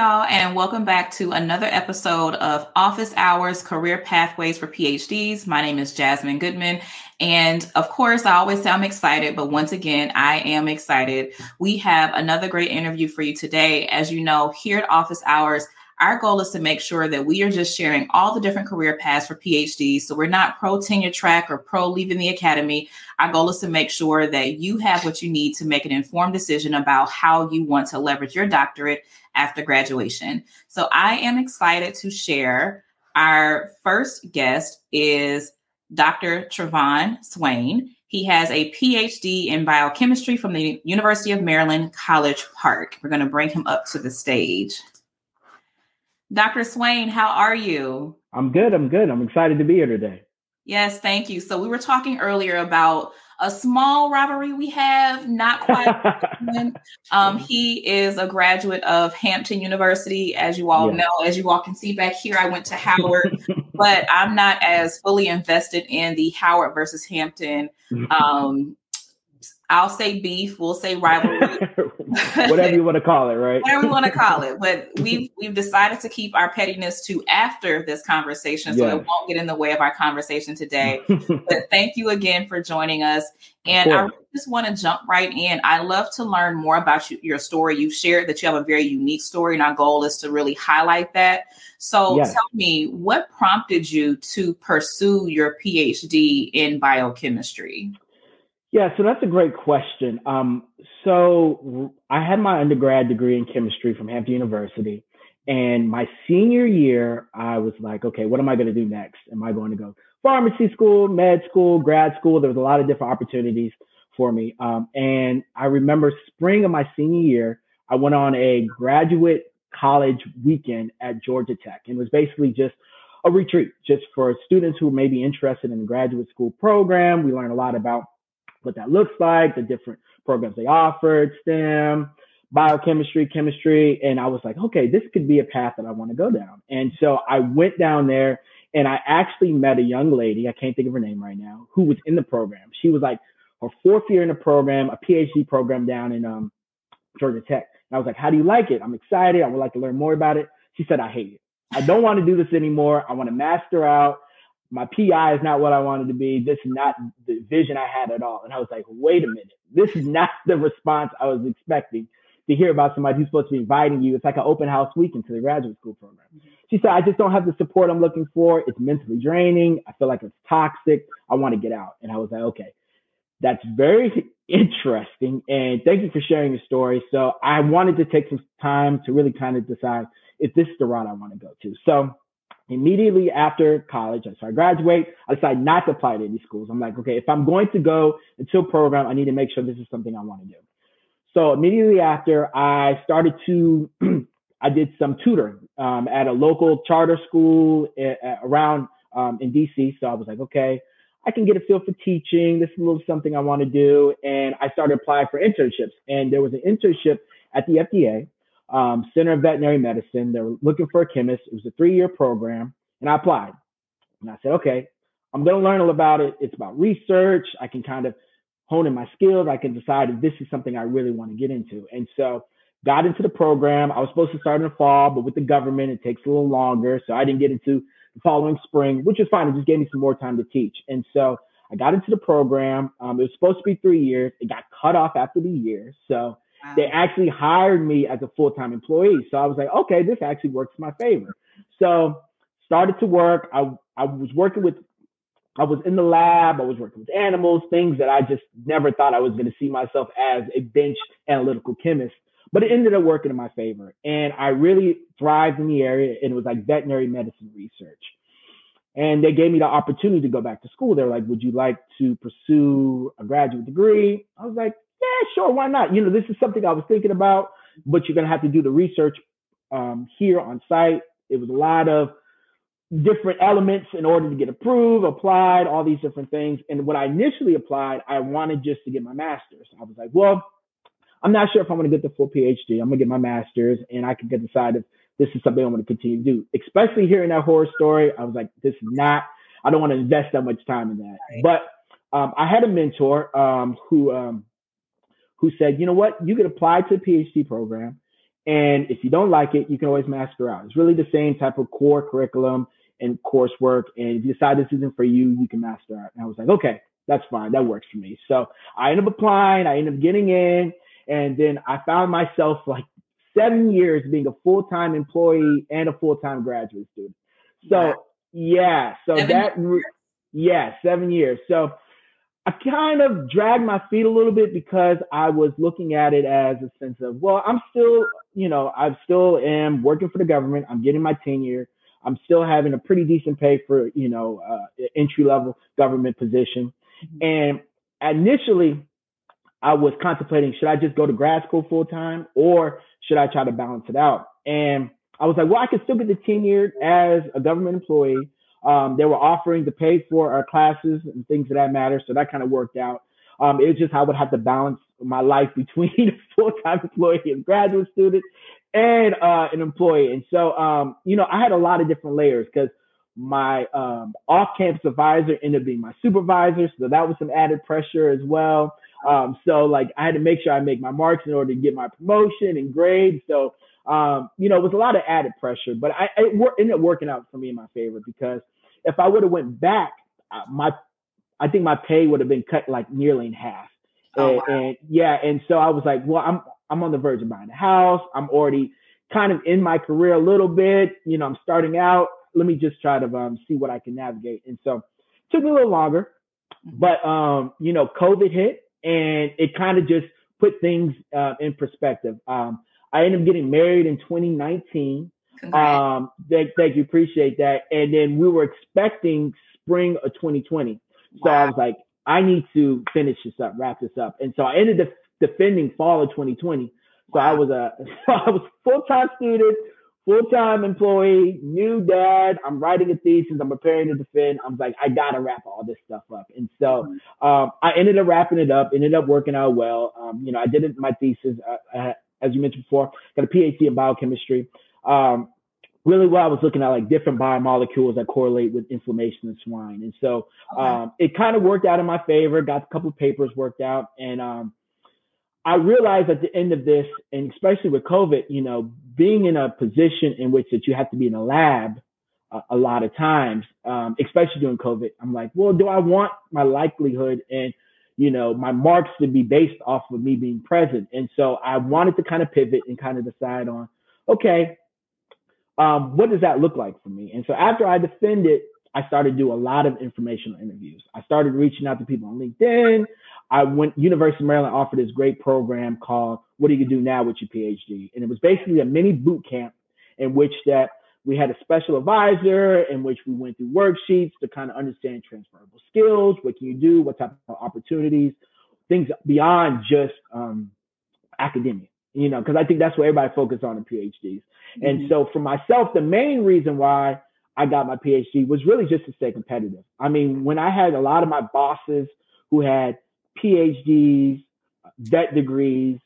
y'all, and welcome back to another episode of Office Hours Career Pathways for PhDs. My name is Jasmin Goodman. And of course, I always say I'm excited, but once again, I am excited. We have another great interview for you today. As you know, here at Office Hours, our goal is to make sure that we are just sharing all the different career paths for PhDs. So we're not pro tenure track or pro leaving the academy. Our goal is to make sure that you have what you need to make an informed decision about how you want to leverage your doctorate after graduation. So I am excited to share our first guest is Dr. Trevon Swain. He has a PhD in biochemistry from the University of Maryland, College Park. We're going to bring him up to the stage. Dr. Swain, how are you? I'm good. I'm good. I'm excited to be here today. Yes, thank you. So we were talking earlier about a small rivalry we have, not quite. um, he is a graduate of Hampton University, as you all know. As you all can see back here, I went to Howard, but I'm not as fully invested in the Howard versus Hampton um, I'll say beef. We'll say rivalry. Whatever you want to call it, right? Whatever you want to call it. But we've we've decided to keep our pettiness to after this conversation, so yes. it won't get in the way of our conversation today. but thank you again for joining us. And I just want to jump right in. I love to learn more about you, your story. You've shared that you have a very unique story, and our goal is to really highlight that. So yes. tell me, what prompted you to pursue your PhD in biochemistry? Yeah, so that's a great question. Um, so I had my undergrad degree in chemistry from Hampton University. And my senior year, I was like, okay, what am I going to do next? Am I going to go pharmacy school, med school, grad school? There was a lot of different opportunities for me. Um, and I remember spring of my senior year, I went on a graduate college weekend at Georgia Tech. And it was basically just a retreat, just for students who may be interested in the graduate school program. We learned a lot about what that looks like, the different programs they offered, STEM, biochemistry, chemistry. And I was like, okay, this could be a path that I want to go down. And so I went down there and I actually met a young lady, I can't think of her name right now, who was in the program. She was like her fourth year in the program, a PhD program down in um, Georgia Tech. And I was like, how do you like it? I'm excited. I would like to learn more about it. She said, I hate it. I don't want to do this anymore. I want to master out my PI is not what I wanted to be. This is not the vision I had at all. And I was like, wait a minute. This is not the response I was expecting to hear about somebody who's supposed to be inviting you. It's like an open house weekend to the graduate school program. She said, I just don't have the support I'm looking for. It's mentally draining. I feel like it's toxic. I want to get out. And I was like, okay, that's very interesting. And thank you for sharing your story. So I wanted to take some time to really kind of decide if this is the route I want to go to. So immediately after college, I graduate, I decide not to apply to any schools. I'm like, okay, if I'm going to go into a program, I need to make sure this is something I want to do. So immediately after, I started to, I did some tutoring um, at a local charter school around um, in DC. So I was like, okay, I can get a feel for teaching. This is a little something I want to do. And I started applying for internships. And there was an internship at the FDA um, Center of Veterinary Medicine. They were looking for a chemist. It was a three year program, and I applied. And I said, okay, I'm going to learn all about it. It's about research. I can kind of hone in my skills. I can decide if this is something I really want to get into. And so got into the program. I was supposed to start in the fall, but with the government, it takes a little longer. So I didn't get into the following spring, which was fine. It just gave me some more time to teach. And so I got into the program. Um, it was supposed to be three years. It got cut off after the year. So they actually hired me as a full time employee. So I was like, okay, this actually works in my favor. So started to work. I, I was working with, I was in the lab. I was working with animals, things that I just never thought I was going to see myself as a bench analytical chemist. But it ended up working in my favor. And I really thrived in the area. And it was like veterinary medicine research. And they gave me the opportunity to go back to school. They were like, would you like to pursue a graduate degree? I was like, yeah, sure, why not? You know, this is something I was thinking about, but you're gonna have to do the research um, here on site. It was a lot of different elements in order to get approved, applied, all these different things. And when I initially applied, I wanted just to get my master's. I was like, well, I'm not sure if I'm going to get the full PhD. I'm going to get my master's, and I can decide if this is something I'm going to continue to do. Especially hearing that horror story, I was like, this is not. I don't want to invest that much time in that. Right. But um, I had a mentor um, who um, who said, you know what, you could apply to a PhD program And if you don't like it, you can always master out. It's really the same type of core curriculum and coursework. And if you decide this isn't for you, you can master out. And I was like, okay, that's fine. That works for me. So I ended up applying. I ended up getting in. And then I found myself like seven years being a full time employee and a full time graduate student. So, wow. yeah. So seven that, years. yeah, seven years. So I kind of dragged my feet a little bit because I was looking at it as a sense of, well, I'm still, you know, I still am working for the government. I'm getting my tenure. I'm still having a pretty decent pay for, you know, uh, entry level government position. Mm-hmm. And initially, I was contemplating should I just go to grad school full time or should I try to balance it out? And I was like, well, I could still get the tenure as a government employee. Um, they were offering to pay for our classes and things of that matter. So that kind of worked out. Um, it was just I would have to balance my life between a full-time employee and graduate student and uh, an employee. And so, um, you know, I had a lot of different layers because my um, off-campus advisor ended up being my supervisor. So that was some added pressure as well. Um, so like I had to make sure I make my marks in order to get my promotion and grades. So um, you know, it was a lot of added pressure, but I it ended up working out for me in my favor because if I would have went back, uh, my I think my pay would have been cut like nearly in half. Oh, and, wow. and yeah, and so I was like, well, I'm I'm on the verge of buying a house. I'm already kind of in my career a little bit. You know, I'm starting out. Let me just try to um, see what I can navigate. And so it took me a little longer, mm-hmm. but um, you know, COVID hit and it kind of just put things uh, in perspective. Um, I ended up getting married in 2019. Um, thank, thank you, appreciate that. And then we were expecting spring of 2020. So wow. I was like, I need to finish this up, wrap this up. And so I ended up defending fall of 2020. So wow. I was a, I was full time student, full-time employee, new dad. I'm writing a thesis. I'm preparing to defend. I'm like, I gotta wrap all this stuff up. And so mm-hmm. um, I ended up wrapping it up. Ended up working out well. Um, you know, I did it, my thesis, uh, uh, as you mentioned before, got a PhD in biochemistry. Um, really well, I was looking at like different biomolecules that correlate with inflammation in swine. And so um, it kind of worked out in my favor. Got a couple of papers worked out, and um, I realized at the end of this, and especially with COVID, you know, being in a position in which that you have to be in a lab uh, a lot of times, um, especially during COVID, I'm like, well, do I want my likelihood and you know my marks to be based off of me being present? And so I wanted to kind of pivot and kind of decide on, okay, um, what does that look like for me? And so after I defended, I started to do a lot of informational interviews. I started reaching out to people on LinkedIn. I went University of Maryland offered this great program called What Do You Do Now with Your PhD? And it was basically a mini boot camp in which that we had a special advisor in which we went through worksheets to kind of understand transferable skills. What can you do? What type of opportunities? Things beyond just um, academia, you know, because I think that's what everybody focuses on in PhDs. Mm-hmm. And so for myself, the main reason why I got my PhD was really just to stay competitive. I mean, when I had a lot of my bosses who had PhDs, vet degrees,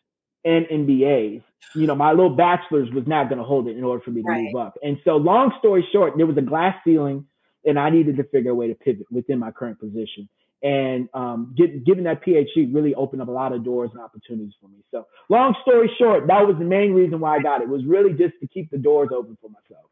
and MBAs. You know, my little bachelor's was not going to hold it in order for me to right. move up. And so, long story short, there was a glass ceiling, and I needed to figure a way to pivot within my current position. And um, get, getting that PhD really opened up a lot of doors and opportunities for me. So, long story short, that was the main reason why I got it. it was really just to keep the doors open for myself.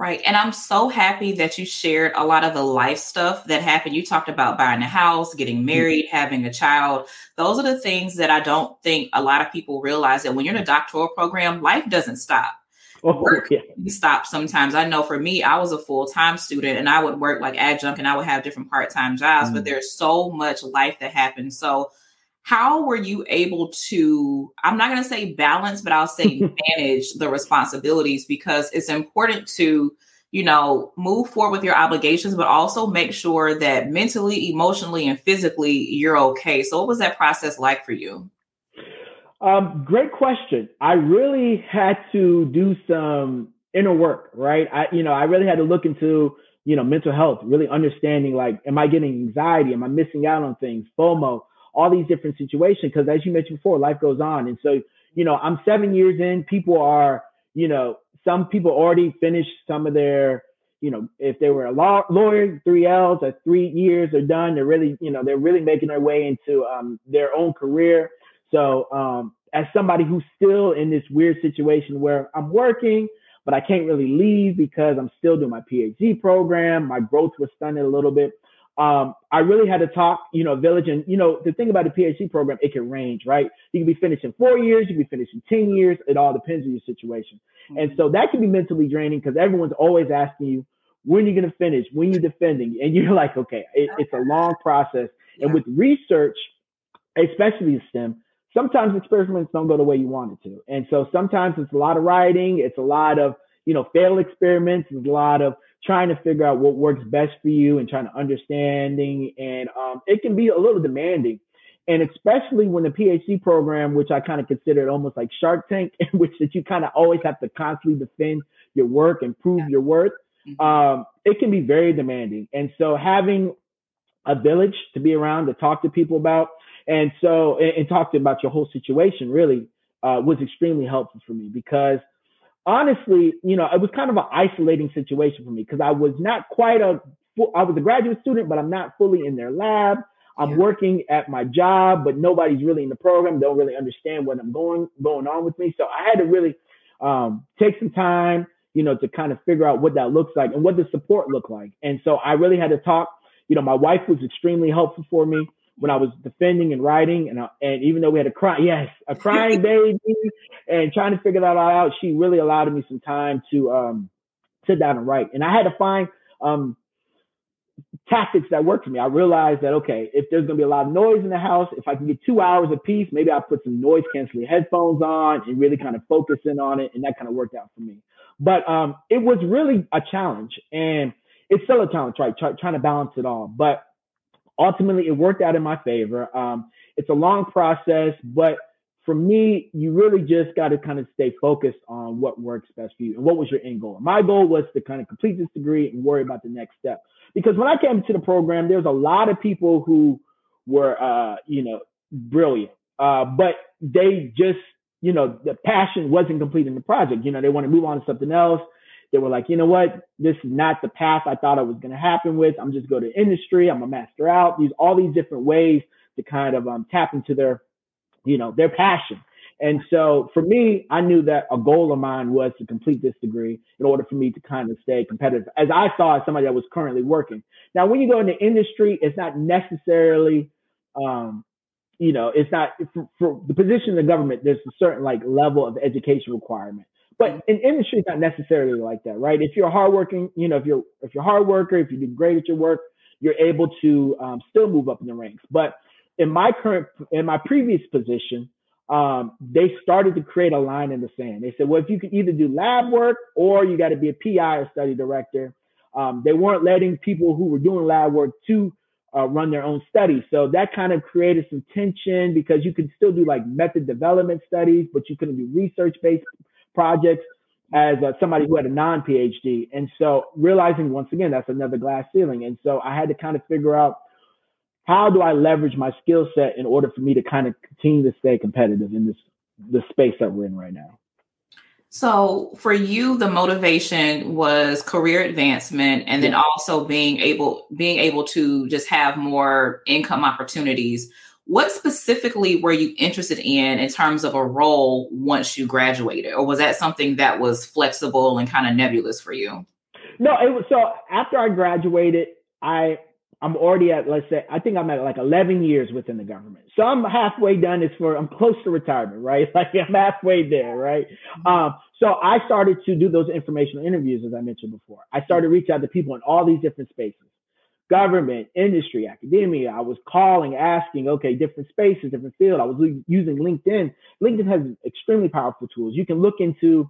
Right. And I'm so happy that you shared a lot of the life stuff that happened. You talked about buying a house, getting mm-hmm. married, having a child. Those are the things that I don't think a lot of people realize that when you're in a doctoral program, life doesn't stop. Oh, work yeah. stop sometimes. I know for me, I was a full time student and I would work like adjunct and I would have different part time jobs, mm-hmm. but there's so much life that happens. So how were you able to i'm not going to say balance but i'll say manage the responsibilities because it's important to you know move forward with your obligations but also make sure that mentally emotionally and physically you're okay. So what was that process like for you? Um, great question. I really had to do some inner work right? I you know i really had to look into you know mental health really understanding like am i getting anxiety? Am i missing out on things? Fomo all these different situations. Because as you mentioned before, life goes on. And so, you know, I'm seven years in, people are, you know, some people already finished some of their, you know, if they were a law, lawyer, three L's or three years are done, they're really, you know, they're really making their way into um, their own career. So um, as somebody who's still in this weird situation where I'm working, but I can't really leave because I'm still doing my PhD program. My growth was stunted a little bit. Um, I really had to talk, you know, village and, you know, the thing about a PhD program, it can range, right? You can be finishing four years, you can be finishing 10 years. It all depends on your situation. Mm-hmm. And so that can be mentally draining because everyone's always asking you, when are you going to finish? When you defending? And you're like, okay, it, it's a long process. Yeah. And with research, especially STEM, sometimes experiments don't go the way you want it to. And so sometimes it's a lot of writing, it's a lot of, you know, failed experiments, it's a lot of trying to figure out what works best for you and trying to understanding. And um, it can be a little demanding. And especially when the PhD program, which I kind of consider it almost like Shark Tank, in which that you kind of always have to constantly defend your work and prove your worth, mm-hmm. um, it can be very demanding. And so having a village to be around to talk to people about, and so and, and talk to about your whole situation really uh, was extremely helpful for me because honestly, you know, it was kind of an isolating situation for me because I was not quite a I was a graduate student, but I'm not fully in their lab. I'm yeah. working at my job, but nobody's really in the program. Don't really understand what I'm going going on with me. So I had to really um, take some time, you know, to kind of figure out what that looks like and what the support looked like. And so I really had to talk. You know, my wife was extremely helpful for me when I was defending and writing, and I, and even though we had a cry, yes, a crying baby, and trying to figure that all out, she really allowed me some time to um, sit down and write. And I had to find um, tactics that worked for me. I realized that okay, if there's gonna be a lot of noise in the house, if I can get two hours of peace, maybe I'll put some noise canceling headphones on and really kind of focus in on it, and that kind of worked out for me. But um, it was really a challenge, and it's still a challenge, right? Try, trying to balance it all, but ultimately it worked out in my favor. Um, it's a long process, but for me, you really just got to kind of stay focused on what works best for you and what was your end goal. My goal was to kind of complete this degree and worry about the next step. Because when I came to the program, there's a lot of people who were, uh, you know, brilliant, uh, but they just, you know, the passion wasn't completing the project. You know, they want to move on to something else they were like, you know what, this is not the path I thought I was going to happen with. I'm just go to industry. I'm a master out. These all these different ways to kind of um, tap into their, you know, their passion. And so for me, I knew that a goal of mine was to complete this degree in order for me to kind of stay competitive, as I saw as somebody that was currently working. Now, when you go into industry, it's not necessarily, um, you know, it's not for, for the position in the government. There's a certain like level of education requirement. But in industry, not necessarily like that, right? If you're a hardworking, you know, if you're if you're hard worker, if you do great at your work, you're able to um, still move up in the ranks. But in my current, in my previous position, um, they started to create a line in the sand. They said, well, if you can either do lab work or you got to be a PI or study director. Um, they weren't letting people who were doing lab work to uh, run their own studies. So that kind of created some tension because you could still do like method development studies, but you couldn't do research based projects as uh, somebody who had a non PhD. And so realizing once again, that's another glass ceiling. And so I had to kind of figure out how do I leverage my skill set in order for me to kind of continue to stay competitive in this, the space that we're in right now. So for you, the motivation was career advancement and then also being able being able to just have more income opportunities what specifically were you interested in in terms of a role once you graduated, or was that something that was flexible and kind of nebulous for you? No, it was so after I graduated, I I'm already at let's say I think I'm at like 11 years within the government. So I'm halfway done. It's for I'm close to retirement, right? Like I'm halfway there, right? Mm-hmm. Um, so I started to do those informational interviews as I mentioned before. I started to reach out to people in all these different spaces government, industry, academia. I was calling, asking, okay, different spaces, different field. I was using LinkedIn. LinkedIn has extremely powerful tools. You can look into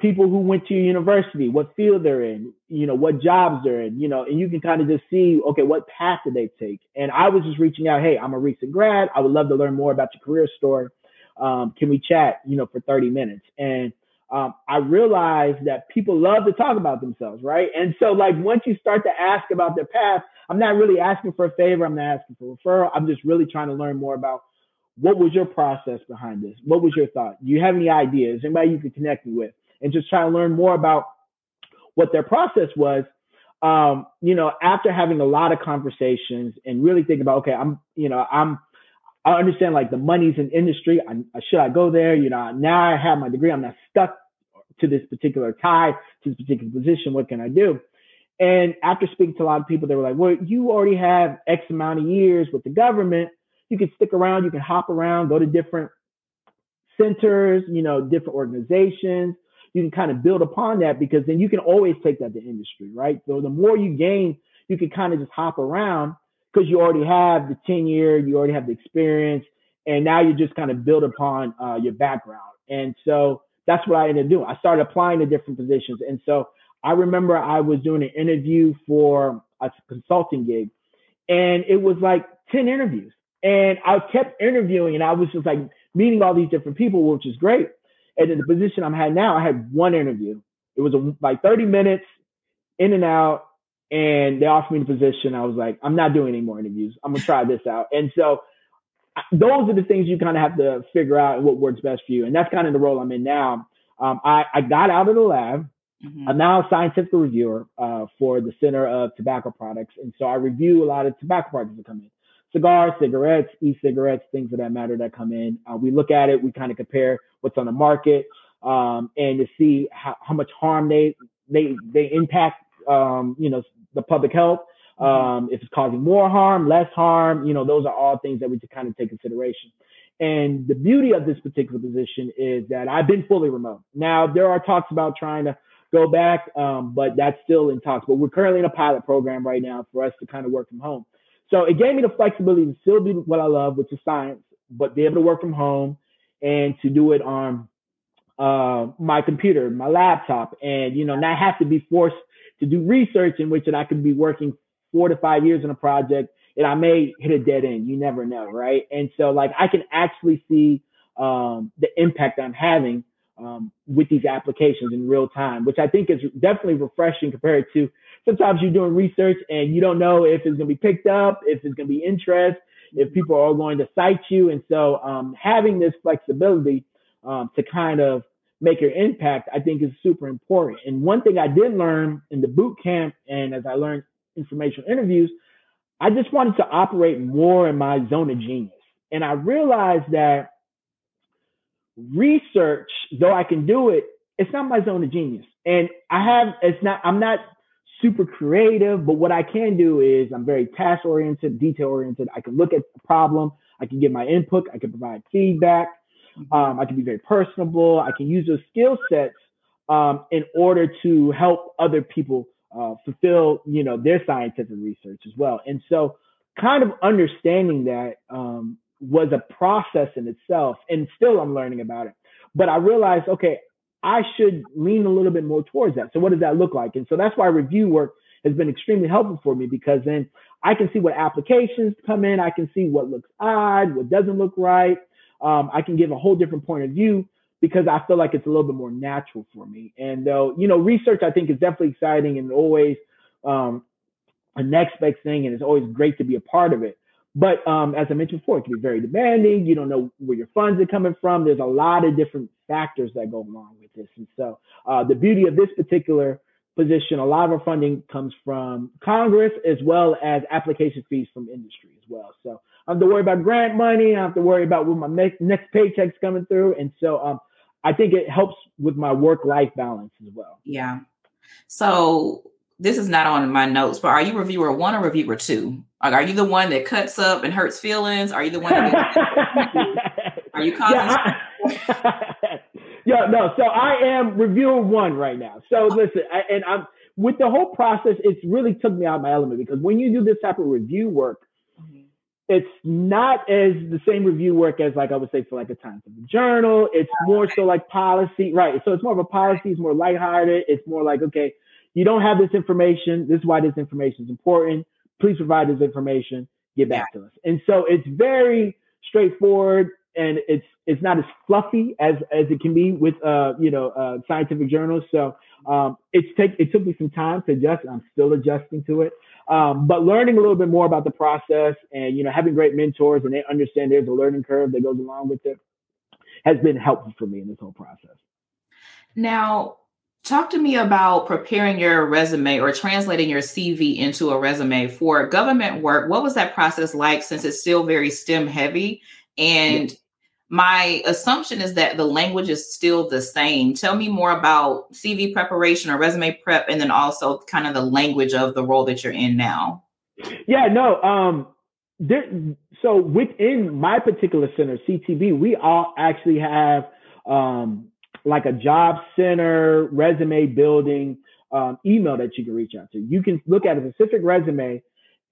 people who went to your university, what field they're in, you know, what jobs they're in, you know, and you can kind of just see, okay, what path did they take? And I was just reaching out, hey, I'm a recent grad. I would love to learn more about your career story. Um, can we chat, you know, for 30 minutes? And um, I realized that people love to talk about themselves, right? And so, like, once you start to ask about their past, I'm not really asking for a favor. I'm not asking for referral. I'm just really trying to learn more about what was your process behind this? What was your thought? Do you have any ideas? Anybody you could connect me with? And just try to learn more about what their process was. Um, you know, after having a lot of conversations and really thinking about, okay, I'm, you know, I'm, I understand like the money's in industry. I, should I go there? You know, now I have my degree. I'm not stuck to this particular tie, to this particular position. What can I do? And after speaking to a lot of people, they were like, well, you already have X amount of years with the government. You can stick around, you can hop around, go to different centers, you know, different organizations. You can kind of build upon that because then you can always take that to industry, right? So the more you gain, you can kind of just hop around because you already have the tenure, you already have the experience, and now you just kind of build upon uh, your background. And so that's what I ended up doing. I started applying to different positions. And so I remember I was doing an interview for a consulting gig, and it was like 10 interviews. And I kept interviewing, and I was just like meeting all these different people, which is great. And in the position I'm had now, I had one interview. It was like 30 minutes in and out, and they offered me the position. I was like, I'm not doing any more interviews. I'm gonna try this out. And so those are the things you kind of have to figure out what works best for you. And that's kind of the role I'm in now. Um, I, I got out of the lab. Mm-hmm. I'm now a scientific reviewer uh, for the Center of Tobacco Products. And so I review a lot of tobacco products that come in cigars, cigarettes, e-cigarettes, things of that matter that come in. Uh, we look at it, we kind of compare what's on the market um, and to see how, how much harm they they they impact um, you know the public health. Mm-hmm. Um, if it's causing more harm, less harm, you know, those are all things that we kind of take consideration. And the beauty of this particular position is that I've been fully remote. Now there are talks about trying to go back, um, but that's still in talks. But we're currently in a pilot program right now for us to kind of work from home. So it gave me the flexibility to still do what I love, which is science, but be able to work from home and to do it on uh, my computer, my laptop, and you know not have to be forced to do research in which that I could be working four to five years on a project and I may hit a dead end. You never know, right? And so like I can actually see um, the impact I'm having um, with these applications in real time, which I think is definitely refreshing compared to sometimes you're doing research and you don't know if it's going to be picked up, if it's going to be interest, if people are going to cite you. And so um, having this flexibility um, to kind of make your impact, I think is super important. And one thing I did learn in the boot camp and as I learned informational interviews, I just wanted to operate more in my zone of genius. And I realized that research, though I can do it, it's not my zone of genius. And I have, it's not, I'm not super creative, but what I can do is I'm very task oriented, detail oriented. I can look at the problem. I can give my input. I can provide feedback. Um, I can be very personable. I can use those skill sets um, in order to help other people uh, fulfill, you know, their scientific research as well. And so, kind of understanding that um, was a process in itself, and still I'm learning about it. But I realized, okay, I should lean a little bit more towards that. So what does that look like? And so that's why review work has been extremely helpful for me because then I can see what applications come in. I can see what looks odd, what doesn't look right. Um, I can give a whole different point of view because I feel like it's a little bit more natural for me. And though, you know, research I think is definitely exciting and always um, a next best thing, and it's always great to be a part of it. But um, as I mentioned before, it can be very demanding. You don't know where your funds are coming from. There's a lot of different factors that go along with this. And so uh, the beauty of this particular position, a lot of our funding comes from Congress as well as application fees from industry as well. So I have to worry about grant money. I have to worry about when my next, next paycheck's coming through. And so um, I think it helps with my work life balance as well. Yeah. So this is not on my notes, but are you reviewer one or reviewer two? Like, are you the one that cuts up and hurts feelings? Are you the one that are you causing? Yeah, I, yeah, no. So I am reviewer one right now. So listen, I, and I'm with the whole process. It's really took me out of my element because when you do this type of review work. It's not as the same review work as like I would say for like a Times of the Journal. It's more so like policy, right? So it's more of a policy. It's more lighthearted. It's more like okay you don't have this information. This is why this information is important. Please provide this information. Get back to us. And so it's very straightforward and it's it's not as fluffy as as it can be with uh you know uh scientific journals. So um it's take it took me some time to adjust. I'm still adjusting to it. Um, but learning a little bit more about the process and you know having great mentors and they understand there's a learning curve that goes along with it has been helpful for me in this whole process. Now, Talk to me about preparing your resume or translating your CV into a resume for government work. What was that process like since it's still very STEM heavy? And my assumption is that the language is still the same. Tell me more about CV preparation or resume prep, and then also kind of the language of the role that you're in now. Yeah, no. Um, there, so within my particular center, CTP, we all actually have um, like a job center resume building um, email that you can reach out to. You can look at a specific resume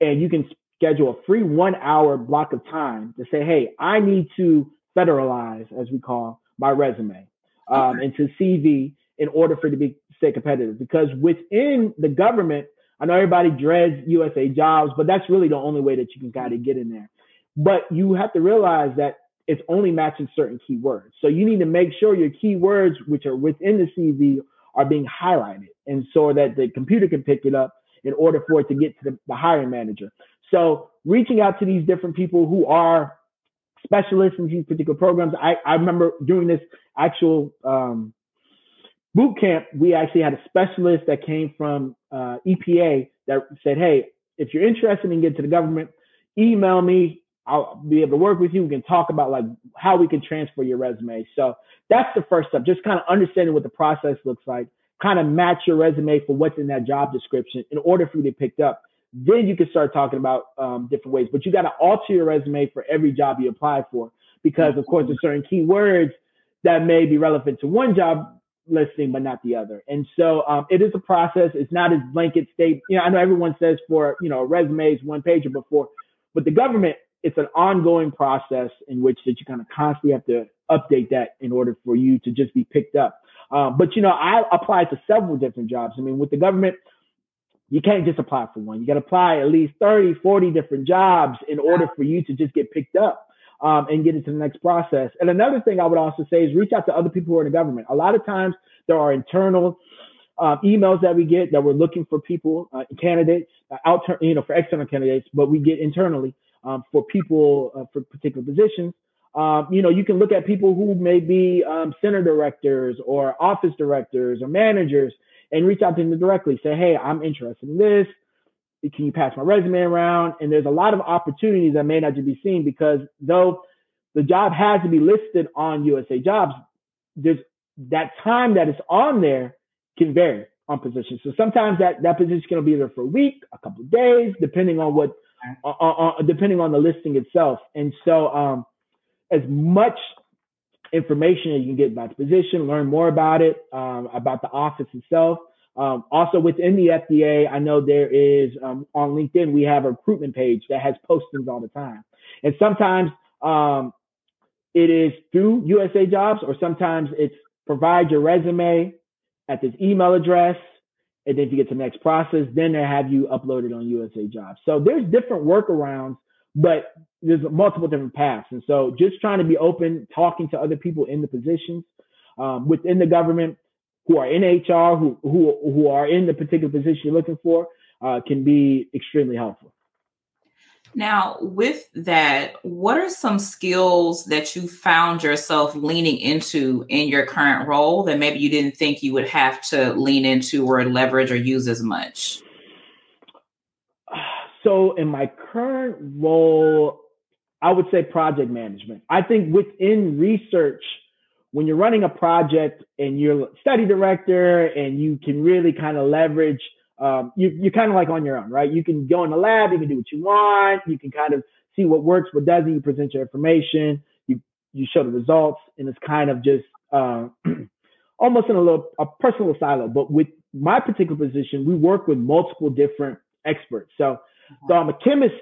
and you can schedule a free one hour block of time to say, hey, I need to federalize, as we call my resume, um, into CV in order for it to be stay competitive. Because within the government, I know everybody dreads USA jobs, but that's really the only way that you can kind of get in there. But you have to realize that it's only matching certain keywords. So you need to make sure your keywords, which are within the CV, are being highlighted, and so that the computer can pick it up in order for it to get to the, the hiring manager. So reaching out to these different people who are specialists in these particular programs. I, I remember doing this actual um, boot camp. We actually had a specialist that came from uh, EPA that said, "Hey, if you're interested in getting to the government, email me. I'll be able to work with you. We can talk about like how we can transfer your resume. So that's the first step. Just kind of understanding what the process looks like, kind of match your resume for what's in that job description in order for you to be picked up. Then you can start talking about um, different ways, but you got to alter your resume for every job you apply for because of course there's certain keywords that may be relevant to one job listing, but not the other. And so um, it is a process. It's not as blanket state. You know, I know everyone says for, you know, resumes, one pager before, but the government it's an ongoing process in which that you kind of constantly have to update that in order for you to just be picked up. Um, but you know, I applied to several different jobs. I mean, with the government, you can't just apply for one. You got to apply at least 30, 40 different jobs in order for you to just get picked up um, and get into the next process. And another thing I would also say is reach out to other people who are in the government. A lot of times there are internal uh, emails that we get that we're looking for people, uh, candidates, uh, out, you know, for external candidates, but we get internally um, for people uh, for particular positions. Um, you know, you can look at people who may be um, center directors or office directors or managers and reach out to them directly. Say, hey, I'm interested in this. Can you pass my resume around? And there's a lot of opportunities that may not be seen because though the job has to be listed on USA Jobs, there's that time that is on there can vary on positions. So sometimes that, that position can be there for a week, a couple of days, depending on what uh, uh, uh, depending on the listing itself. And so, um, as much information as you can get about the position, learn more about it, um, about the office itself. Um, also within the FDA, I know there is um, on LinkedIn we have a recruitment page that has postings all the time, and sometimes um, it is through USA Jobs, or sometimes it's provide your resume at this email address and then if you get to the next process, then they have you uploaded on USA Jobs. So there's different workarounds, but there's multiple different paths. And so just trying to be open, talking to other people in the positions um, within the government who are in HR, who who who are in the particular position you're looking for, uh, can be extremely helpful. Now, with that, what are some skills that you found yourself leaning into in your current role that maybe you didn't think you would have to lean into or leverage or use as much? So, in my current role, I would say project management. I think within research, when you're running a project and you're study director and you can really kind of leverage um, you, you're kind of like on your own, right? You can go in the lab, you can do what you want, you can kind of see what works, what doesn't. You present your information, you you show the results, and it's kind of just uh, almost in a little a personal silo. But with my particular position, we work with multiple different experts. So, so I'm a chemist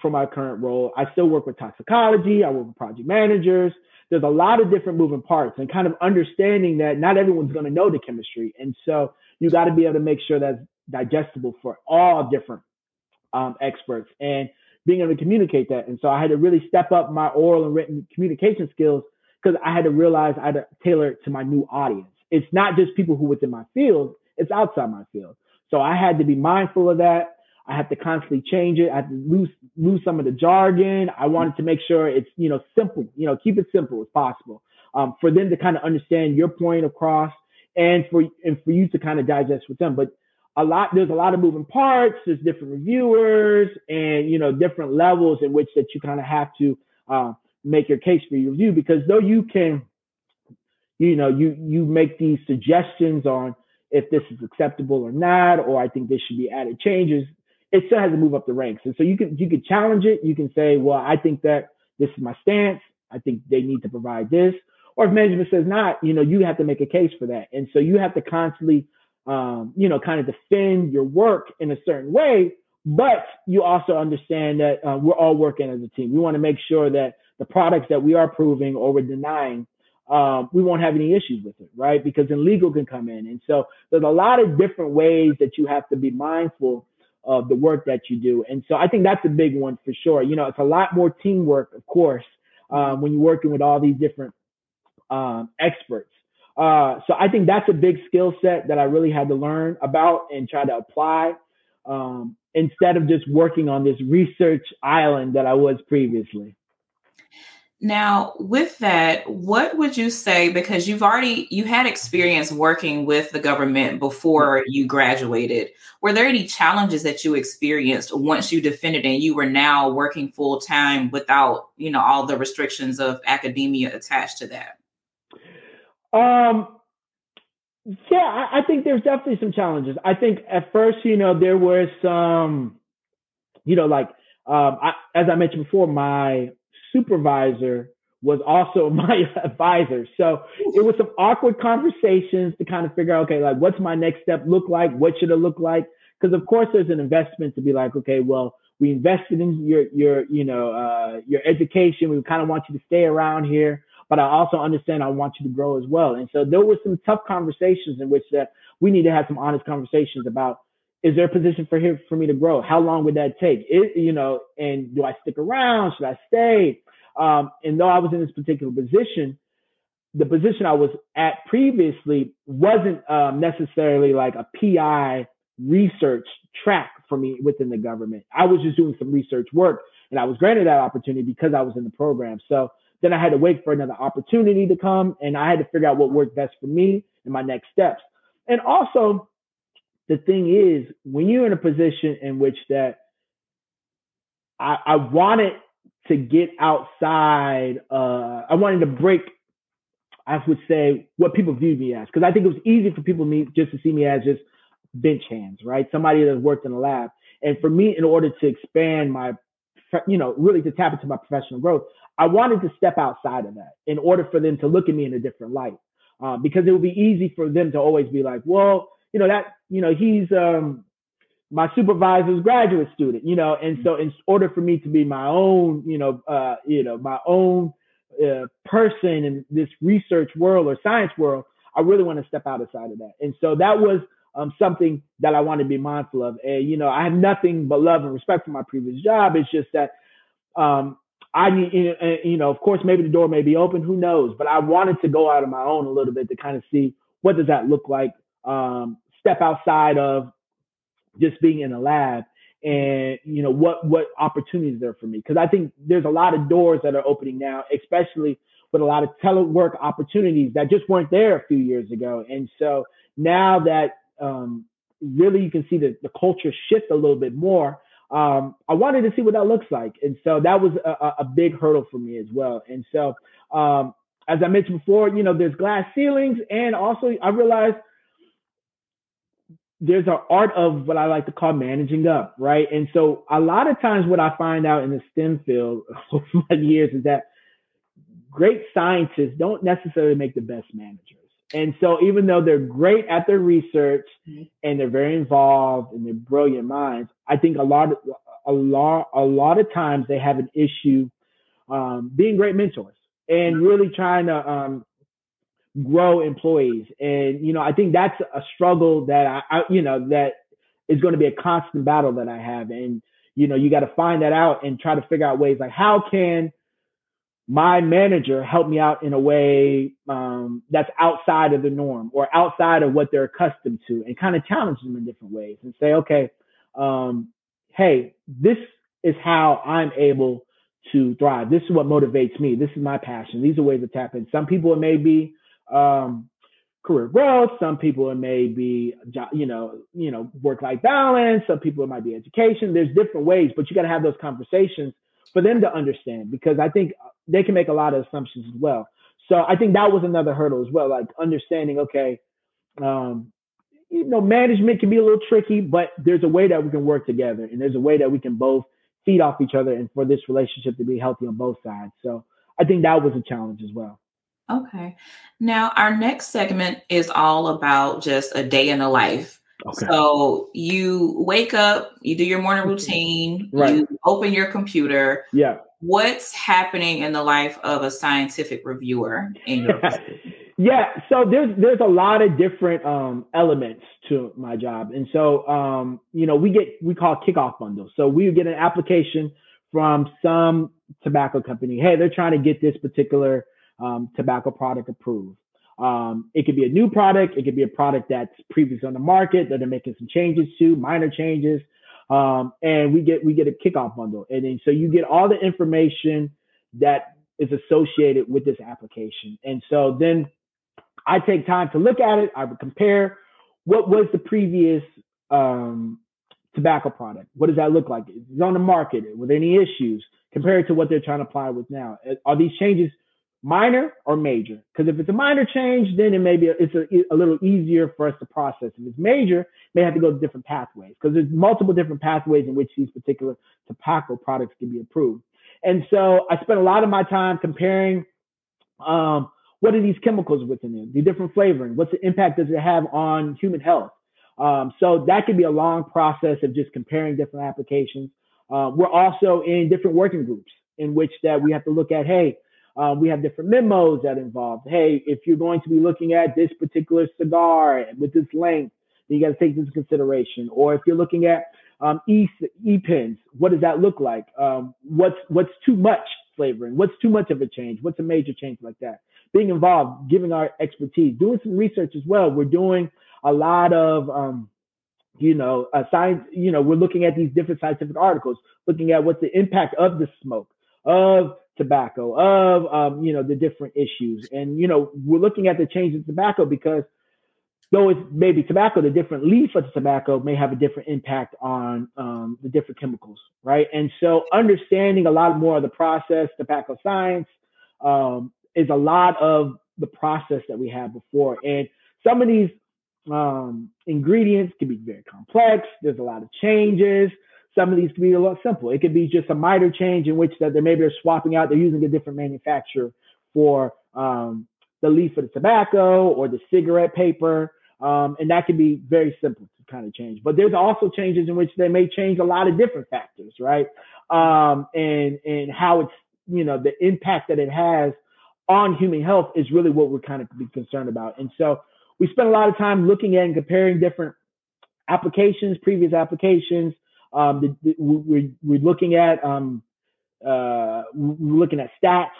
for my current role. I still work with toxicology. I work with project managers. There's a lot of different moving parts, and kind of understanding that not everyone's going to know the chemistry, and so you got to be able to make sure that's digestible for all different um, experts and being able to communicate that. And so I had to really step up my oral and written communication skills because I had to realize I had to tailor it to my new audience. It's not just people who within my field, it's outside my field. So I had to be mindful of that. I have to constantly change it. I have to lose lose some of the jargon. I wanted to make sure it's you know simple, you know, keep it simple as possible um, for them to kind of understand your point across and for and for you to kind of digest with them. But a lot there's a lot of moving parts. There's different reviewers, and you know different levels in which that you kind of have to uh, make your case for your review. Because though you can, you know, you you make these suggestions on if this is acceptable or not, or I think this should be added changes. It still has to move up the ranks, and so you can you can challenge it. You can say, well, I think that this is my stance. I think they need to provide this. Or if management says not, you know, you have to make a case for that. And so you have to constantly, um, you know, kind of defend your work in a certain way. But you also understand that uh, we're all working as a team. We want to make sure that the products that we are proving or we're denying, um, we won't have any issues with it, right? Because then legal can come in. And so there's a lot of different ways that you have to be mindful of the work that you do. And so I think that's a big one for sure. You know, it's a lot more teamwork, of course, um, when you're working with all these different um, experts. Uh, so I think that's a big skill set that I really had to learn about and try to apply um, instead of just working on this research island that I was previously. Now, with that, what would you say? Because you've already you had experience working with the government before you graduated. Were there any challenges that you experienced once you defended and you were now working full time without, you know, all the restrictions of academia attached to that? Um, yeah, I, I think there's definitely some challenges. I think at first, you know, there was some, you know, like um, I, as I mentioned before, my supervisor was also my advisor. So it was some awkward conversations to kind of figure out, okay, like what's my next step look like? What should it look like? Because of course there's an investment to be like, okay, well, we invested in your your you know uh, your education. We kind of want you to stay around here, but I also understand I want you to grow as well. And so there was some tough conversations in which that we need to have some honest conversations about is there a position for here for me to grow? How long would that take? It, you know, and do I stick around? Should I stay? Um, and though I was in this particular position, the position I was at previously wasn't um, necessarily like a PI research track for me within the government. I was just doing some research work and I was granted that opportunity because I was in the program. So then I had to wait for another opportunity to come and I had to figure out what worked best for me and my next steps. And also, the thing is, when you're in a position in which that I, I wanted to get outside, uh, I wanted to break, I would say, what people viewed me as. Because I think it was easy for people me just to see me as just bench hands, right? Somebody that worked in a lab. And for me, in order to expand my, you know, really to tap into my professional growth, I wanted to step outside of that in order for them to look at me in a different light. Uh, because it would be easy for them to always be like, well, you know, that, you know, he's um, my supervisor's graduate student, you know, and so in order for me to be my own, you know, uh, you know, my own uh, person in this research world or science world, I really want to step outside of that. And so that was um, something that I want to be mindful of. And, you know, I have nothing but love and respect for my previous job. It's just that um, I need, you know, of course, maybe the door may be open, who knows? But I wanted to go out on my own a little bit to kind of see what does that look like, um, step outside of just being in a lab and you know what what opportunities there for me. Because i think there's a lot of doors that are opening now especially with a lot of telework opportunities that just weren't there a few years ago. And so now that um, really you can see the, the culture shift a little bit more um, i wanted to see what that looks like. And so that was a, a big hurdle for me as well. And so um, as i mentioned before you know there's glass ceilings and also i realized there's an art of what I like to call managing up, right? And so a lot of times what I find out in the STEM field over my years is that great scientists don't necessarily make the best managers. And so even though they're great at their research mm-hmm. and they're very involved and they're brilliant minds, I think a lot of a lot a lot of times they have an issue um, being great mentors and mm-hmm. really trying to um, grow employees. And, you know, I think that's a struggle that I, I you know, that is going to be a constant battle that I have. And, you know, you got to find that out and try to figure out ways like how can my manager help me out in a way um, that's outside of the norm or outside of what they're accustomed to and kind of challenge them in different ways and say, okay, um, hey, this is how I'm able to thrive. This is what motivates me. This is my passion. These are ways to tap in. Some people it may be um, career growth. Some people it may be, you know, you know, work life balance. Some people it might be education. There's different ways, but you got to have those conversations for them to understand because I think they can make a lot of assumptions as well. So I think that was another hurdle as well, like understanding, okay, um, you know, management can be a little tricky, but there's a way that we can work together and there's a way that we can both feed off each other and for this relationship to be healthy on both sides. So I think that was a challenge as well. Okay. Now, our next segment is all about just a day in the life. Okay. So you wake up, you do your morning routine, right. you open your computer. Yeah. What's happening in the life of a scientific reviewer in your Yeah, so there's there's a lot of different um, elements to my job, and so um, you know we get we call kickoff bundles. So we get an application from some tobacco company. Hey, they're trying to get this particular um, tobacco product approved. Um, it could be a new product. It could be a product that's previously on the market that they're making some changes to, minor changes. Um, and we get we get a kickoff bundle, and then so you get all the information that is associated with this application. And so then I take time to look at it. I would compare what was the previous um, tobacco product. What does that look like? Is it on the market? Were there any issues? Compared to what they're trying to apply with now. Are these changes minor or major? Because if it's a minor change, then it may be a, it's a, a, little easier for us to process. If it's major, may have to go to different pathways because there's multiple different pathways in which these particular tobacco products can be approved. And so I spent a lot of my time comparing um, what are these chemicals within them, the different flavoring, what's the impact does it have on human health. Um, so that could be a long process of just comparing different applications. Uh, we're also in different working groups in which that we have to look at, hey, um, we have different memos that involve, hey, if you're going to be looking at this particular cigar with this length, then you got to take this into consideration. Or if you're looking at um, e pens, what does that look like? Um, what's what's too much flavoring? What's too much of a change? What's a major change like that? Being involved, giving our expertise, doing some research as well. We're doing a lot of um, you know, uh, science, you know, we're looking at these different scientific articles, looking at what's the impact of the smoke, of tobacco, of um, you know the different issues, and you know we're looking at the change in tobacco because though it's maybe tobacco, the different leaf of the tobacco may have a different impact on um, the different chemicals, right? And so understanding a lot more of the process, tobacco science, um, is a lot of the process that we had before, and some of these um, ingredients can be very complex. There's a lot of changes. Some of these can be a lot simple. It could be just a minor change in which that they maybe they're swapping out. They're using a different manufacturer for um, the leaf of the tobacco or the cigarette paper, um, and that can be very simple to kind of change. But there's also changes in which they may change a lot of different factors, right? Um, and and how it's you know the impact that it has on human health is really what we're kind of concerned about. And so we spent a lot of time looking at and comparing different applications, previous applications, um, the, the, we're, we're looking at um, uh, we're looking at stats,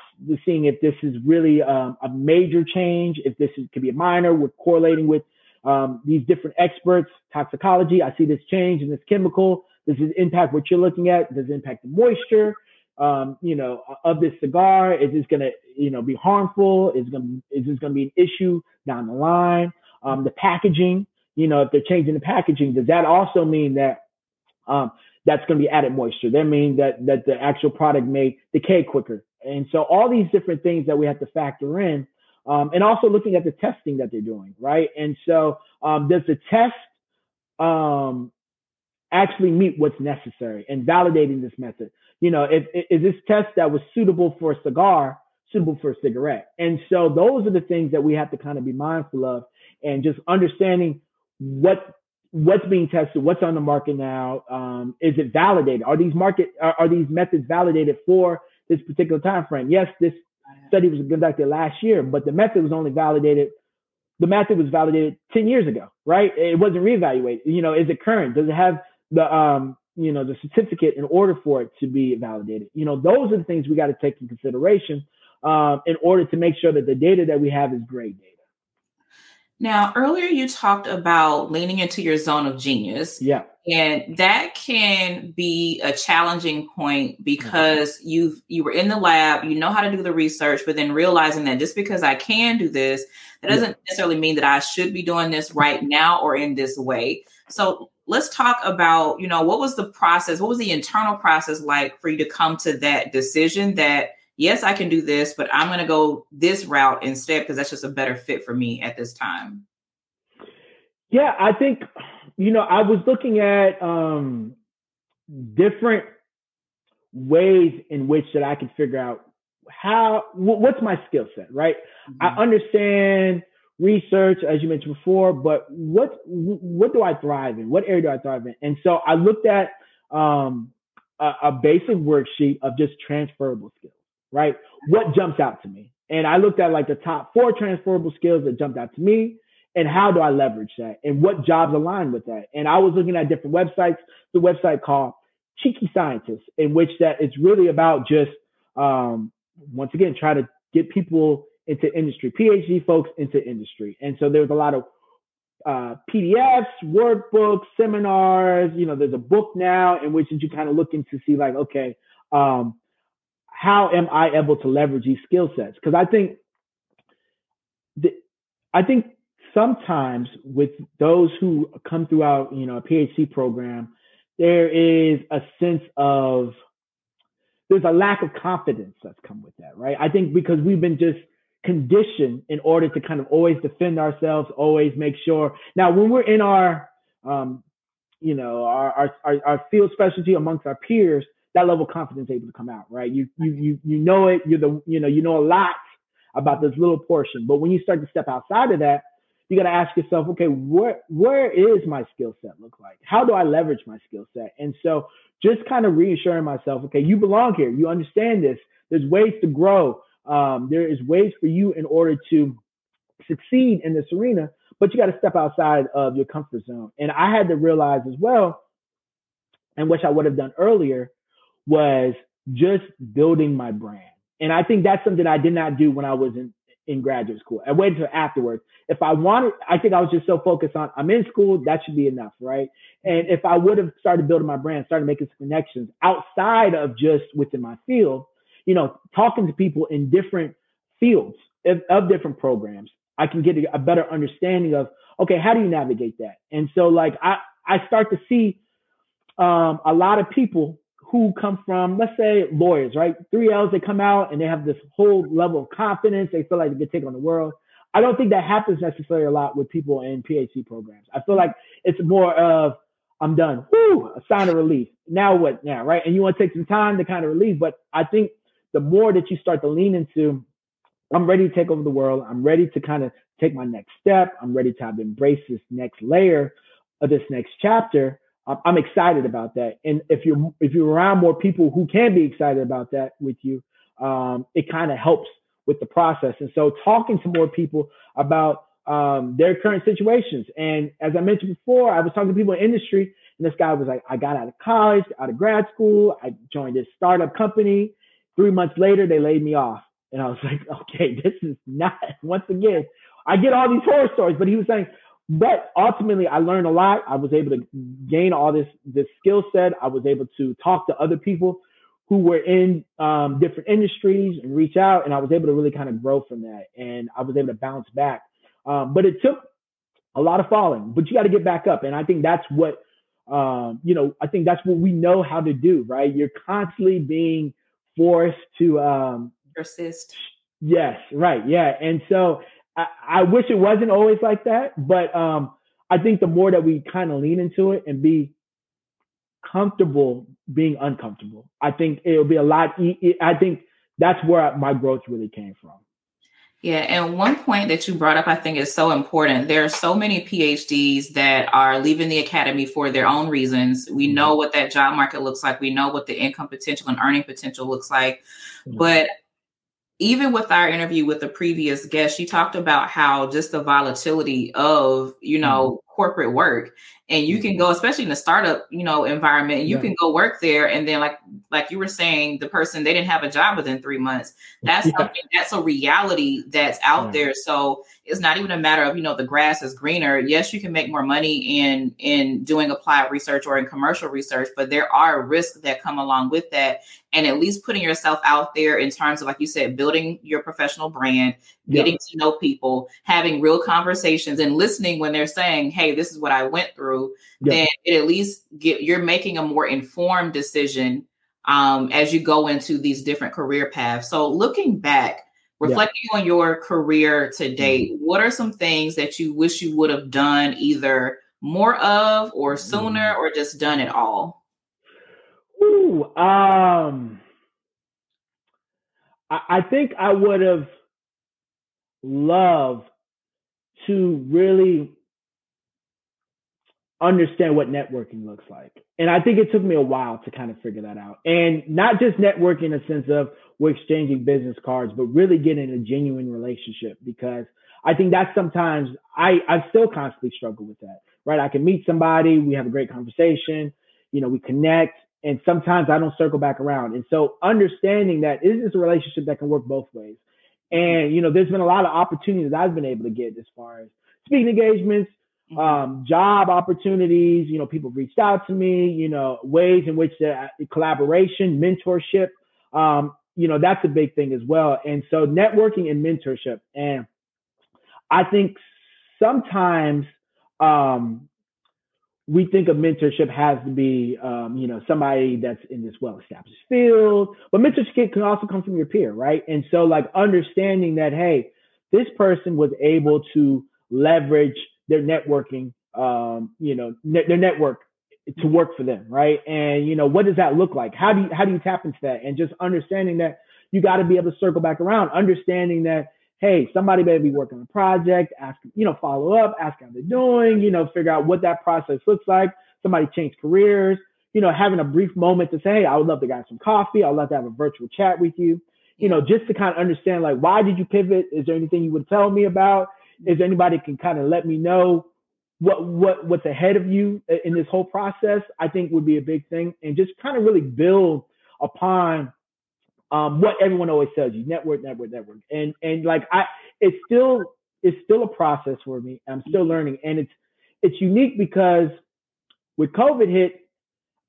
seeing if this is really um, a major change, if this is, could be a minor. We're correlating with um, these different experts, toxicology. I see this change in this chemical. Does it impact what you're looking at? Does it impact the moisture? Um, you know, of this cigar? Is this to, you know, be harmful? Is gonna, is this to be an issue down the line? Um, the packaging, you know, if they're changing the packaging, does that also mean that um, that's going to be added moisture. That means that that the actual product may decay quicker. And so all these different things that we have to factor in, um, and also looking at the testing that they're doing, right? And so um, does the test um, actually meet what's necessary and validating this method? You know, if, if, is this test that was suitable for a cigar suitable for a cigarette? And so those are the things that we have to kind of be mindful of, and just understanding what what's being tested, what's on the market now, um, is it validated? Are these market are, are, these methods validated for this particular time frame? Yes, this study was conducted last year, but the method was only validated. The method was validated 10 years ago, right? It wasn't reevaluated. You know, is it current? Does it have the um, you know, the certificate in order for it to be validated? You know, those are the things we got to take in consideration um, in order to make sure that the data that we have is great data. Now, earlier you talked about leaning into your zone of genius. Yeah. And that can be a challenging point mm-hmm. because you've you were in the lab, you know how to do the research, but then realizing that just because I can do this, that doesn't yeah. necessarily mean that I should be doing this right now or in this way. So let's talk about, you know, what was the process? What was the internal process like for you to come to that decision that yes, I can do this, but I'm going to go this route instead because that's just a better fit for me at this time? Yeah, I think, you know, I was looking at um, different ways in which that I could figure out how, what's my skill set, right? Mm-hmm. I understand research, as you mentioned before, but what, what do I thrive in? What area do I thrive in? And so I looked at um, a, a basic worksheet of just transferable skills right? What jumps out to me? And I looked at like the top four transferable skills that jumped out to me and how do I leverage that and what jobs align with that. And I was looking at different websites, the website called Cheeky Scientist, in which that it's really about just, um, once again, try to get people into industry, PhD folks into industry. And so there's a lot of uh, PDFs, workbooks, seminars. You know, there's a book now in which you kind of look into see like, okay, um, how am I able to leverage these skill sets? Because I think, the, I think sometimes with those who come throughout, you know, a PhD program, there is a sense of there's a lack of confidence that's come with that, right? I think because we've been just conditioned in order to kind of always defend ourselves, always make sure. Now, when we're in our, um, you know, our, our, our field specialty amongst our peers, that level of confidence able to come out, right? You you you you know it. You're the you know you know a lot about this little portion, but when you start to step outside of that, you got to ask yourself, okay, where where is my skill set look like? How do I leverage my skill set? And so just kind of reassuring myself, okay, you belong here. You understand this. There's ways to grow. Um, there is ways for you in order to succeed in this arena, but you got to step outside of your comfort zone. And I had to realize as well, and which I would have done earlier, was just building my brand. And I think that's something I did not do when I was in, in graduate school. I waited until afterwards. If I wanted, I think I was just so focused on I'm in school, that should be enough, right? And if I would have started building my brand, started making some connections outside of just within my field, you know, talking to people in different fields of, of different programs, I can get a, better understanding of okay, how do you navigate that? And so, like, I I start to see um, a lot of people who come from, let's say, lawyers, right? Three L's, they come out and they have this whole level of confidence. They feel like they can take on the world. I don't think that happens necessarily a lot with people in PhD programs. I feel like it's more of, I'm done. Whoo, a sign of relief. Now what now, right? And you want to take some time to kind of relieve. But I think the more that you start to lean into, I'm ready to take over the world. I'm ready to kind of take my next step. I'm ready to have embrace this next layer of this next chapter. I'm excited about that. And if you're if you're around more people who can be excited about that with you, um, it kind of helps with the process. And so talking to more people about um, their current situations. And as I mentioned before, I was talking to people in industry, and this guy was like, I got out of college, out of grad school, I joined this startup company. Three months later, they laid me off. And I was like, okay, this is not once again. I get all these horror stories, but he was saying, but ultimately, I learned a lot. I was able to gain all this this skill set. I was able to talk to other people who were in um, different industries and reach out, and I was able to really kind of grow from that. And I was able to bounce back. Um, but it took a lot of falling, but you got to get back up. And I think that's what um, you know. I think that's what we know how to do. Right? You're constantly being forced to um, persist. Yes, right. Yeah. And so I, I wish it wasn't always like that, but um, I think the more that we kind of lean into it and be comfortable being uncomfortable, I think it'll be a lot. E- I think that's where my growth really came from. Yeah, and one point that you brought up, I think, is so important. There are so many PhDs that are leaving the academy for their own reasons. We mm-hmm. know what that job market looks like. We know what the income potential and earning potential looks like. Mm-hmm. But even with our interview with the previous guest, she talked about how just the volatility of, you know, mm-hmm. corporate work and you can go especially in the startup you know environment you yeah. can go work there and then like like you were saying the person they didn't have a job within three months that's yeah. something that's a reality that's out yeah. there so it's not even a matter of you know the grass is greener. Yes you can make more money in in doing applied research or in commercial research but there are risks that come along with that. And at least putting yourself out there in terms of like you said building your professional brand getting to know people having real conversations and listening when they're saying hey this is what i went through then it at least get you're making a more informed decision um, as you go into these different career paths. So looking back reflecting on your career to date mm-hmm. what are some things that you wish you would have done either more of or sooner mm-hmm. or just done it all Ooh, um, I, I think I would have loved to really understand what networking looks like. And I think it took me a while to kind of figure that out. And not just networking in a sense of we're exchanging business cards, but really getting a genuine relationship because I think that's sometimes I, I still constantly struggle with that, right? I can meet somebody, we have a great conversation, you know, we connect, and sometimes I don't circle back around. And so understanding that is a relationship that can work both ways. And, you know, there's been a lot of opportunities I've been able to get as far as speaking engagements, mm-hmm. um, job opportunities, you know, people reached out to me, you know, ways in which the collaboration, mentorship, um, you know, that's a big thing as well. And so networking and mentorship. And I think sometimes, um, we think of mentorship has to be, um, you know, somebody that's in this well-established field, but mentorship can also come from your peer, right? And so, like, understanding that, hey, this person was able to leverage their networking, um, you know, ne- their network to work for them, right? And you know, what does that look like? How do you how do you tap into that? And just understanding that you got to be able to circle back around, understanding that hey, somebody better be working on a project, ask, you know, follow up, ask how they're doing, you know, figure out what that process looks like. Somebody change careers, you know, having a brief moment to say, hey, I would love to get some coffee. I'd love to have a virtual chat with you, you know, just to kind of understand, like, why did you pivot? Is there anything you would tell me about? Is anybody can kind of let me know what, what, what's ahead of you in this whole process? I think would be a big thing and just kind of really build upon um, what everyone always tells you, network, network, network. And and like I it's still it's still a process for me. I'm still learning. And it's it's unique because with COVID hit,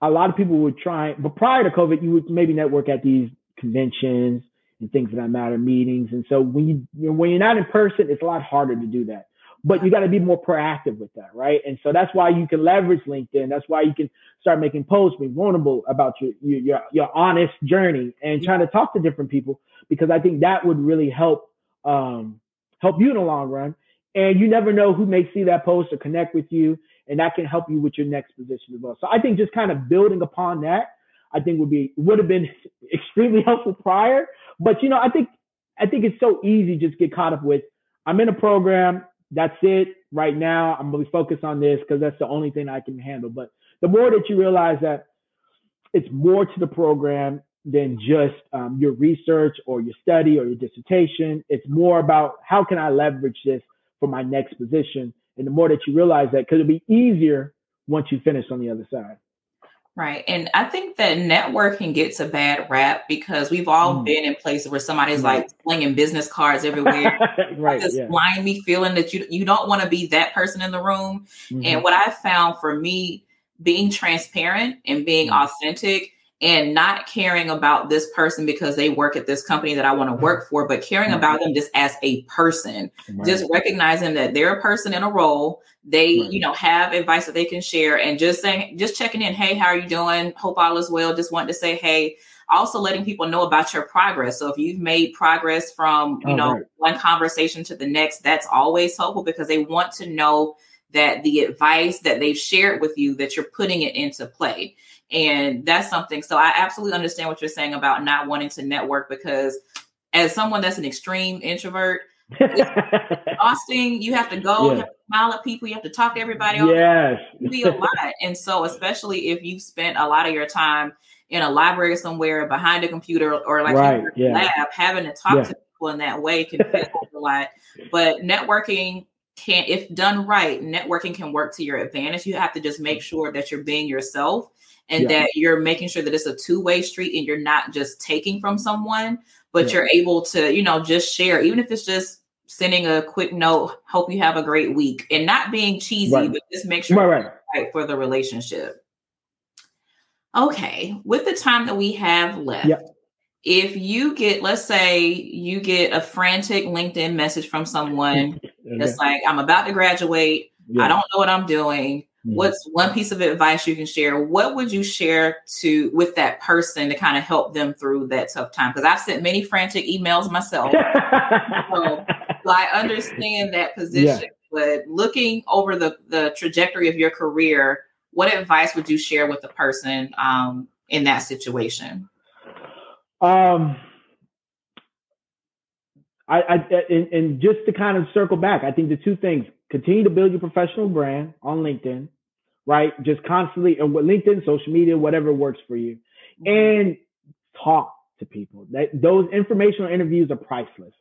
a lot of people would try, but prior to COVID, you would maybe network at these conventions and things that matter, meetings. And so when you when you're not in person, it's a lot harder to do that but you got to be more proactive with that, right? And so that's why you can leverage LinkedIn. That's why you can start making posts, being vulnerable about your your your, your honest journey and trying to talk to different people because I think that would really help um, help you in the long run. And you never know who may see that post or connect with you, and that can help you with your next position as well. So I think just kind of building upon that, I think would be would have been extremely helpful prior. But you know, I think I think it's so easy just get caught up with I'm in a program that's it right now. I'm going to focus on this because that's the only thing I can handle. But the more that you realize that it's more to the program than just um, your research or your study or your dissertation. It's more about how can I leverage this for my next position. And the more that you realize that, because it'll be easier once you finish on the other side. Right. And I think that networking gets a bad rap because we've all mm. been in places where somebody's mm. like slinging business cards everywhere. right. Just yeah. me feeling that you you don't want to be that person in the room. Mm-hmm. And what I found for me being transparent and being mm. authentic and not caring about this person because they work at this company that I want to work for, but caring right. about them just as a person, right. just recognizing that they're a person in a role. They, right. you know, have advice that they can share and just saying, just checking in. Hey, how are you doing? Hope all is well. Just want to say, hey, also letting people know about your progress. So if you've made progress from, you oh, know, one conversation to the next, that's always helpful because they want to know that the advice that they've shared with you that you're putting it into play and that's something. So I absolutely understand what you're saying about not wanting to network because as someone that's an extreme introvert, exhausting. You have to go, yeah. you have to smile at people, you have to talk to everybody. Yes. Be a lot. And so especially if you've spent a lot of your time in a library somewhere behind a computer or like right. yeah. lab, having to talk yeah. to people in that way can feel a lot. But networking can if done right, networking can work to your advantage. You have to just make sure that you're being yourself and yeah. that you're making sure that it's a two-way street and you're not just taking from someone, but yeah. you're able to, you know, just share, even if it's just sending a quick note, hope you have a great week, and not being cheesy, right. but just make sure right, right. right for the relationship. Okay, with the time that we have left, yep. if you get, let's say, you get a frantic LinkedIn message from someone that's like, I'm about to graduate, yeah. I don't know what I'm doing. Mm-hmm. What's one piece of advice you can share? What would you share to with that person to kind of help them through that tough time? Because I've sent many frantic emails myself. so, so, I understand that position, yeah. but looking over the the trajectory of your career, what advice would you share with the person um, in that situation? Um, I, I and, and, just to kind of circle back, I think the two things: continue to build your professional brand on LinkedIn, right? Just constantly and with LinkedIn, social media, whatever works for you, mm-hmm. and talk to people. That those informational interviews are priceless.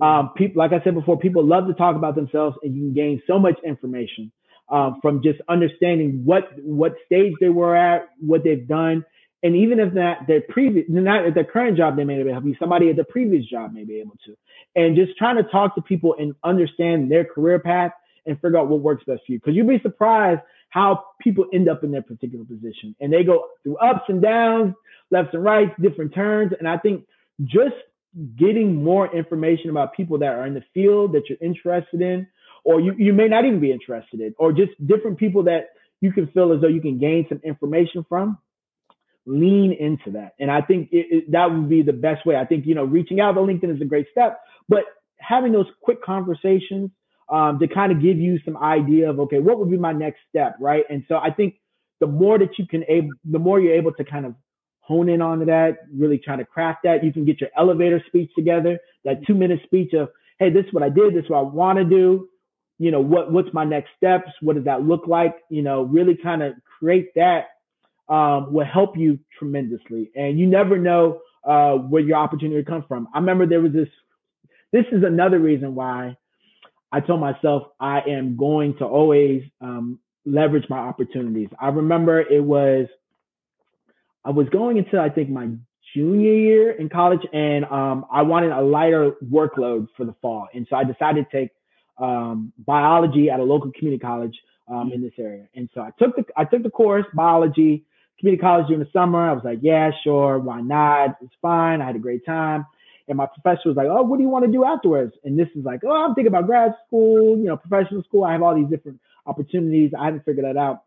Um, people, like I said before, people love to talk about themselves, and you can gain so much information um, from just understanding what what stage they were at, what they've done, and even if not their previous, not at their current job, they may be able to help you. Somebody at the previous job may be able to, and just trying to talk to people and understand their career path and figure out what works best for you. Because you'd be surprised how people end up in their particular position, and they go through ups and downs, lefts and rights, different turns, and I think just getting more information about people that are in the field that you're interested in or you, you may not even be interested in, or just different people that you can feel as though you can gain some information from, lean into that. And I think it, it, that would be the best way. I think, you know, reaching out to LinkedIn is a great step, but having those quick conversations um, to kind of give you some idea of, okay, what would be my next step, right? And so I think the more that you can able, the more you're able to kind of hone in on that, really trying to craft that. You can get your elevator speech together, that two minute speech of, hey, this is what I did, this is what I want to do you know, what what's my next steps? What does that look like? You know, really kind of create that um, will help you tremendously. And you never know uh, where your opportunity comes from. I remember there was this. This is another reason why I told myself I am going to always um, leverage my opportunities. I remember it was I was going into I think my junior year in college, and um, I wanted a lighter workload for the fall, and so I decided to take um, biology at a local community college um, in this area. And so I took the I took the course biology community college during the summer. I was like, yeah, sure, why not? It's fine. I had a great time. And my professor was like, oh, what do you want to do afterwards? And this is like, oh, I'm thinking about grad school, you know, professional school. I have all these different opportunities. I haven't figured that out.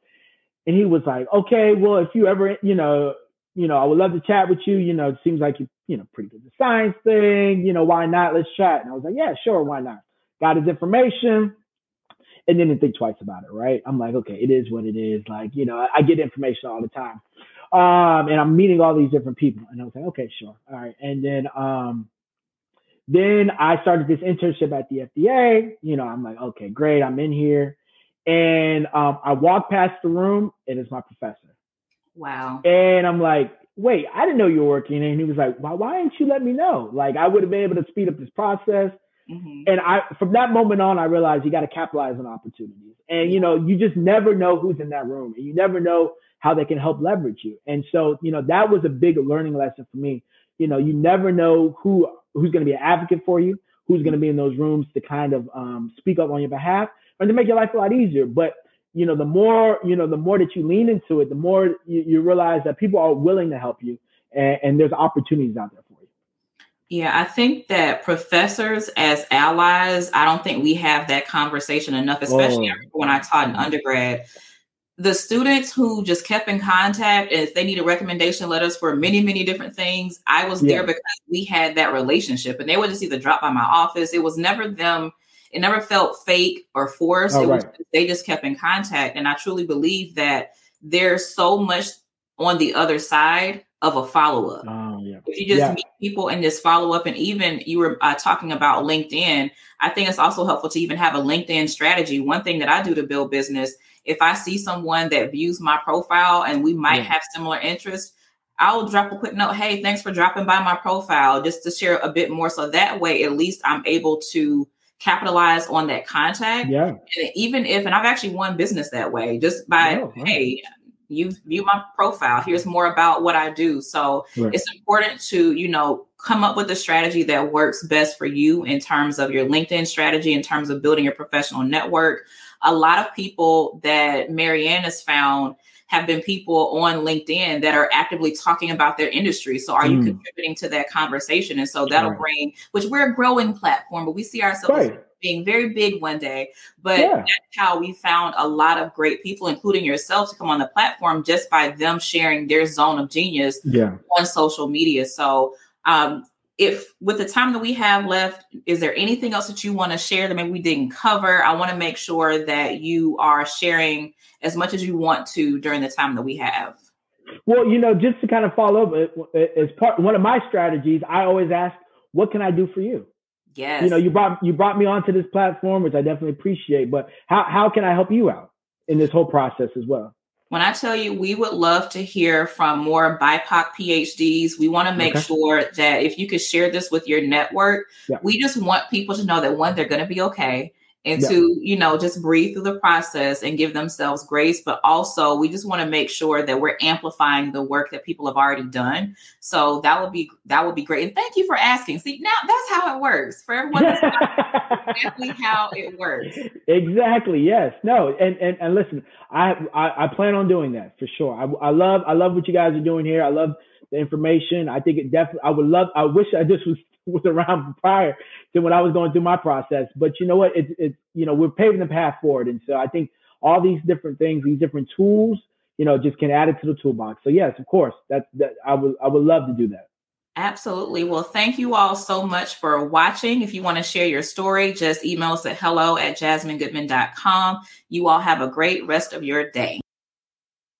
And he was like, okay, well, if you ever, you know, you know, I would love to chat with you. You know, it seems like you, you know, pretty good at the science thing. You know, why not? Let's chat. And I was like, yeah, sure, why not? got his information and didn't think twice about it, right? I'm like, okay, it is what it is. Like, you know, I get information all the time. Um, and I'm meeting all these different people. And I was like, okay, sure. All right. And then um then I started this internship at the FDA. You know, I'm like, okay, great, I'm in here. And um, I walk past the room, and it's my professor. Wow. And I'm like, wait, I didn't know you were working. And he was like, why, why didn't you let me know? Like, I would have been able to speed up this process. Mm-hmm. And I, from that moment on, I realized you got to capitalize on opportunities. And, you know, you just never know who's in that room and you never know how they can help leverage you. And so, you know, that was a big learning lesson for me. You know, you never know who, who's going to be an advocate for you, who's going to be in those rooms to kind of um, speak up on your behalf and to make your life a lot easier. But, you know, the more, you know, the more that you lean into it, the more you, you realize that people are willing to help you and, and there's opportunities out there for you. Yeah, I think that professors as allies, I don't think we have that conversation enough, especially oh. when I taught in undergrad. The students who just kept in contact, and if they needed recommendation letters for many, many different things, I was yeah. there because we had that relationship. And they would just either drop by my office. It was never them, it never felt fake or forced. Oh, right. was they just kept in contact. And I truly believe that there's so much on the other side of a follow up. Oh, yeah. If you just yeah. meet people and just follow up, and even you were uh, talking about LinkedIn, I think it's also helpful to even have a LinkedIn strategy. One thing that I do to build business, if I see someone that views my profile and we might yeah. have similar interests, I'll drop a quick note. Hey, thanks for dropping by my profile just to share a bit more. So that way, at least I'm able to capitalize on that contact. Yeah. And even if, and I've actually won business that way just by, oh, hey, you view my profile. Here's more about what I do. So right. it's important to, you know, come up with a strategy that works best for you in terms of your LinkedIn strategy, in terms of building your professional network. A lot of people that Maryann has found have been people on LinkedIn that are actively talking about their industry. So are mm. you contributing to that conversation? And so that'll right. bring, which we're a growing platform, but we see ourselves right. being very big one day. But yeah. that's how we found a lot of great people, including yourself, to come on the platform just by them sharing their zone of genius yeah. on social media. So um, if with the time that we have left, is there anything else that you want to share that maybe we didn't cover? I want to make sure that you are sharing as much as you want to during the time that we have. Well, you know, just to kind of follow up, as part one of my strategies, I always ask, "What can I do for you?" Yes. You know, you brought you brought me onto this platform, which I definitely appreciate. But how how can I help you out in this whole process as well? When I tell you we would love to hear from more BIPOC PhDs, we want to make okay. sure that if you could share this with your network, yeah. we just want people to know that one, they're going to be okay and yeah. to you know just breathe through the process and give themselves grace but also we just want to make sure that we're amplifying the work that people have already done. So that would be that would be great. And thank you for asking. See now that's how it works. For everyone exactly how it works. Exactly yes. No and and, and listen I, I, I plan on doing that for sure. I, I love i love what you guys are doing here. I love the information. I think it definitely i would love i wish i just was was around prior to when I was going through my process. But you know what? It's it's you know we're paving the path forward, and so I think all these different things, these different tools, you know, just can add it to the toolbox. So yes, of course, that that I would I would love to do that. Absolutely. Well, thank you all so much for watching. If you want to share your story, just email us at hello at jasmingoodman.com. You all have a great rest of your day.